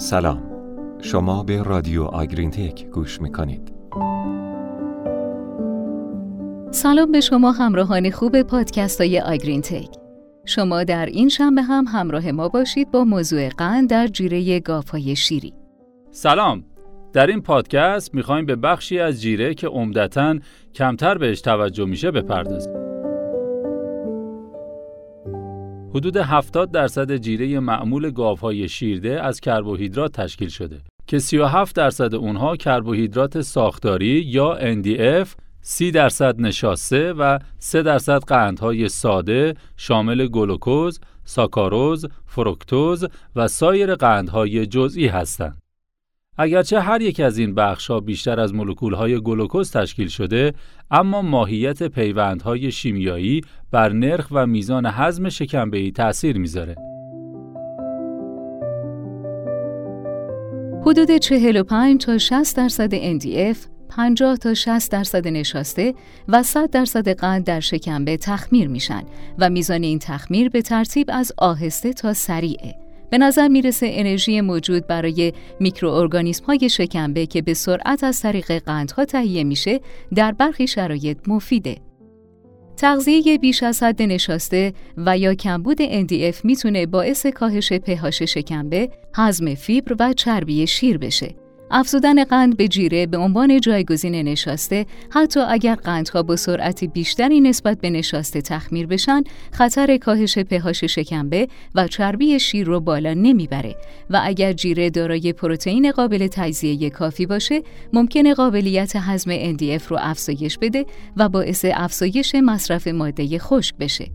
سلام. شما به رادیو آگرین تک گوش می‌کنید. سلام به شما همراهان خوب پادکست های آگرین تک شما در این شنبه هم همراه ما باشید با موضوع قند در جیره گافای شیری. سلام. در این پادکست می‌خوایم به بخشی از جیره که عمدتا کمتر بهش توجه میشه بپردازیم. حدود 70 درصد جیره معمول گاوهای شیرده از کربوهیدرات تشکیل شده که 37 درصد اونها کربوهیدرات ساختاری یا NDF 30 درصد نشاسته و 3 درصد قندهای ساده شامل گلوکوز، ساکاروز، فروکتوز و سایر قندهای جزئی هستند. اگرچه هر یک از این ها بیشتر از های گلوکوز تشکیل شده، اما ماهیت پیوندهای شیمیایی بر نرخ و میزان هضم شکمبه‌ای تأثیر می‌ذاره. حدود 45 تا 60 درصد NDF 50 تا 60 درصد نشاسته و 100 درصد قند در شکمبه تخمیر میشن و میزان این تخمیر به ترتیب از آهسته تا سریعه. به نظر می‌رسه انرژی موجود برای میکروارگانیسم های شکمبه که به سرعت از طریق قندها تهیه میشه در برخی شرایط مفیده. تغذیه بیش از حد نشاسته و یا کمبود NDF می‌تونه باعث کاهش پهاش شکمبه، هضم فیبر و چربی شیر بشه. افزودن قند به جیره به عنوان جایگزین نشاسته حتی اگر قندها با سرعت بیشتری نسبت به نشاسته تخمیر بشن خطر کاهش پهاش شکمبه و چربی شیر رو بالا نمی‌بره و اگر جیره دارای پروتئین قابل تجزیه کافی باشه ممکنه قابلیت هضم NDF رو افزایش بده و باعث افزایش مصرف ماده خشک بشه.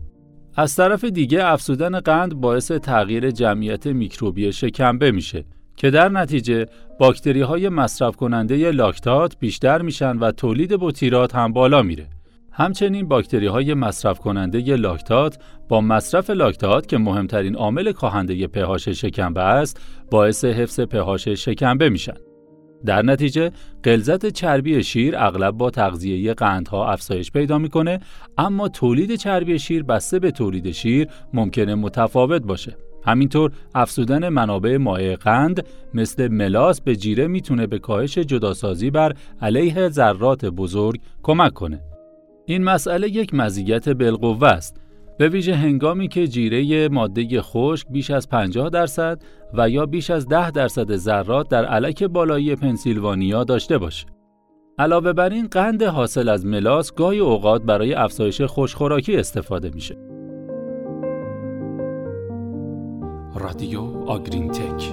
از طرف دیگه افزودن قند باعث تغییر جمعیت میکروبی شکمبه میشه. که در نتیجه باکتری های مصرف کننده لاکتات بیشتر میشن و تولید بوتیرات هم بالا میره. همچنین باکتری های مصرف کننده لاکتات با مصرف لاکتات که مهمترین عامل کاهنده پهاش شکمبه است باعث حفظ پهاش شکمبه میشن. در نتیجه غلظت چربی شیر اغلب با تغذیه قندها افزایش پیدا می‌کنه اما تولید چربی شیر بسته به تولید شیر ممکنه متفاوت باشه. همینطور افزودن منابع مایع قند مثل ملاس به جیره می‌تونه به کاهش جداسازی بر علیه ذرات بزرگ کمک کنه. این مسئله یک مزیت بالقوه است. به ویژه هنگامی که جیره ماده خشک بیش از 50 درصد و یا بیش از 10 درصد ذرات در علک بالایی پنسیلوانیا داشته باشه. علاوه بر این قند حاصل از ملاس گاهی اوقات برای افزایش خوشخوراکی استفاده میشه. رادیو آگرین تک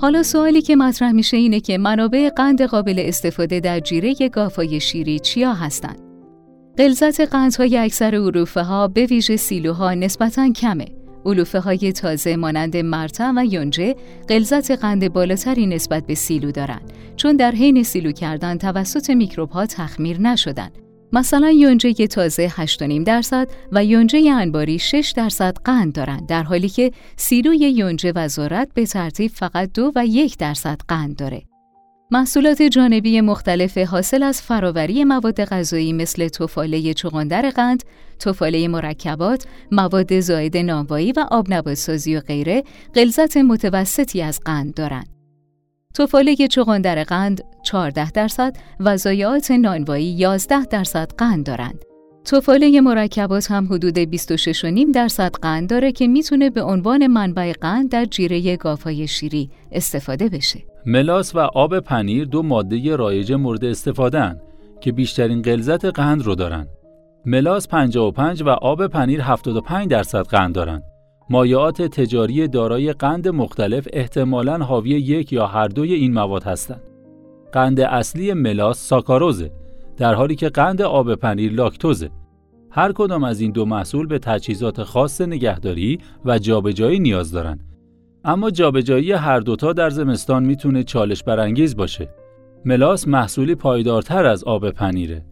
حالا سوالی که مطرح میشه اینه که منابع قند قابل استفاده در جیره گافای شیری چیا هستند؟ غلظت قندهای اکثر علوفه ها به ویژه سیلوها نسبتاً کمه. علوفه های تازه مانند مرتا و یونجه غلظت قند بالاتری نسبت به سیلو دارند چون در حین سیلو کردن توسط میکروب ها تخمیر نشدن مثلا یونجه تازه 8.5 درصد و یونجه انباری 6 درصد قند دارند در حالی که سیروی یونجه و ذرت به ترتیب فقط دو و یک درصد قند داره. محصولات جانبی مختلف حاصل از فراوری مواد غذایی مثل توفاله چغندر قند، توفاله مرکبات، مواد زائد نانوایی و آب و غیره غلظت متوسطی از قند دارند. توفاله چغندر قند 14 درصد و ضایعات نانوایی 11 درصد قند دارند. توفاله مرکبات هم حدود 26.5 درصد قند داره که می‌تونه به عنوان منبع قند در جیره گافای شیری استفاده بشه. ملاس و آب پنیر دو ماده رایج مورد استفاده که بیشترین غلظت قند رو دارن. ملاس 55 و آب پنیر 75 درصد قند دارند. مایعات تجاری دارای قند مختلف احتمالاً حاوی یک یا هر دوی این مواد هستند. قند اصلی ملاس ساکاروزه در حالی که قند آب پنیر لاکتوزه. هر کدام از این دو محصول به تجهیزات خاص نگهداری و جابجایی نیاز دارند. اما جابجایی هر دوتا در زمستان می‌تونه چالش برانگیز باشه. ملاس محصولی پایدارتر از آب پنیره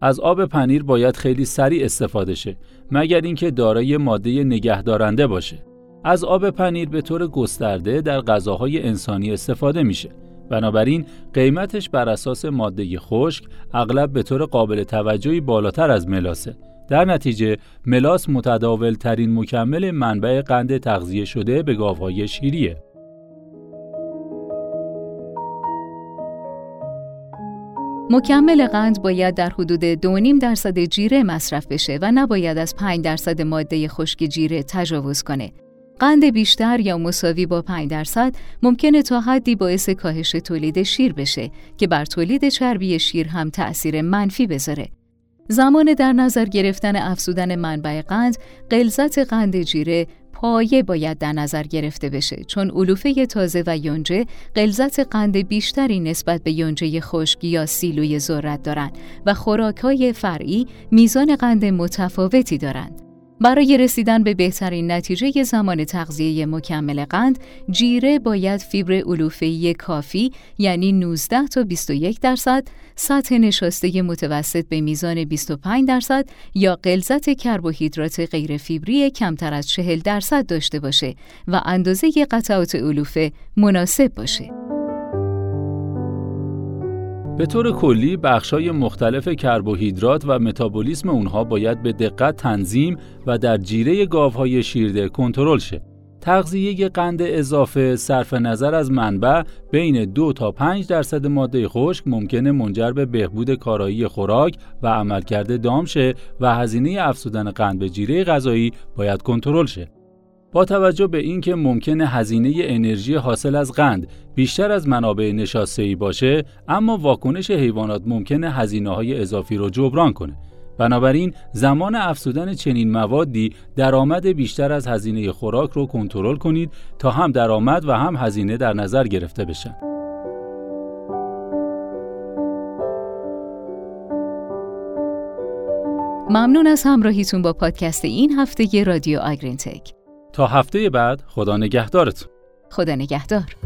از آب پنیر باید خیلی سریع استفاده شه مگر اینکه دارای ماده نگهدارنده باشه. از آب پنیر به طور گسترده در غذاهای انسانی استفاده میشه. بنابراین قیمتش بر اساس ماده خشک اغلب به طور قابل توجهی بالاتر از ملاسه در نتیجه ملاس متداول ترین مکمل منبع قند تغذیه شده به گاوهای شیریه. مکمل قند باید در حدود 2.5 درصد جیره مصرف بشه و نباید از 5 درصد ماده خشک جیره تجاوز کنه. قند بیشتر یا مساوی با 5 درصد ممکنه تا حدی باعث کاهش تولید شیر بشه که بر تولید چربی شیر هم تأثیر منفی بذاره. زمان در نظر گرفتن افزودن منبع قند، غلظت قند جیره پایه باید در نظر گرفته بشه چون علوفه تازه و یونجه غلظت قند بیشتری نسبت به یونجه خشک یا سیلوی ذرت دارند و خوراکهای فرعی میزان قند متفاوتی دارند. برای رسیدن به بهترین نتیجه زمان تغذیه مکمل قند، جیره باید فیبر علوفه‌ای کافی یعنی 19 تا 21 درصد، سطح نشاسته متوسط به میزان 25 درصد یا غلظت کربوهیدرات غیر فیبری کمتر از 40 درصد داشته باشه و اندازه قطعات علوفه مناسب باشه. به طور کلی بخشای مختلف کربوهیدرات و متابولیسم اونها باید به دقت تنظیم و در جیره گاوهای شیرده کنترل شه. تغذیه قند اضافه صرف نظر از منبع بین دو تا 5 درصد ماده خشک ممکنه منجر به بهبود کارایی خوراک و عملکرد دام شه و هزینه افزودن قند به جیره غذایی باید کنترل شه. با توجه به اینکه ممکنه هزینه انرژی حاصل از قند بیشتر از منابع نشاسته‌ای باشه اما واکنش حیوانات ممکنه هزینه های اضافی رو جبران کنه. بنابراین زمان افزودن چنین موادی درآمد بیشتر از هزینه خوراک رو کنترل کنید تا هم درآمد و هم هزینه در نظر گرفته بشن. ممنون از همراهیتون با پادکست این هفته رادیو آگرین تک تا هفته بعد خدا نگهدارت خدا نگهدار.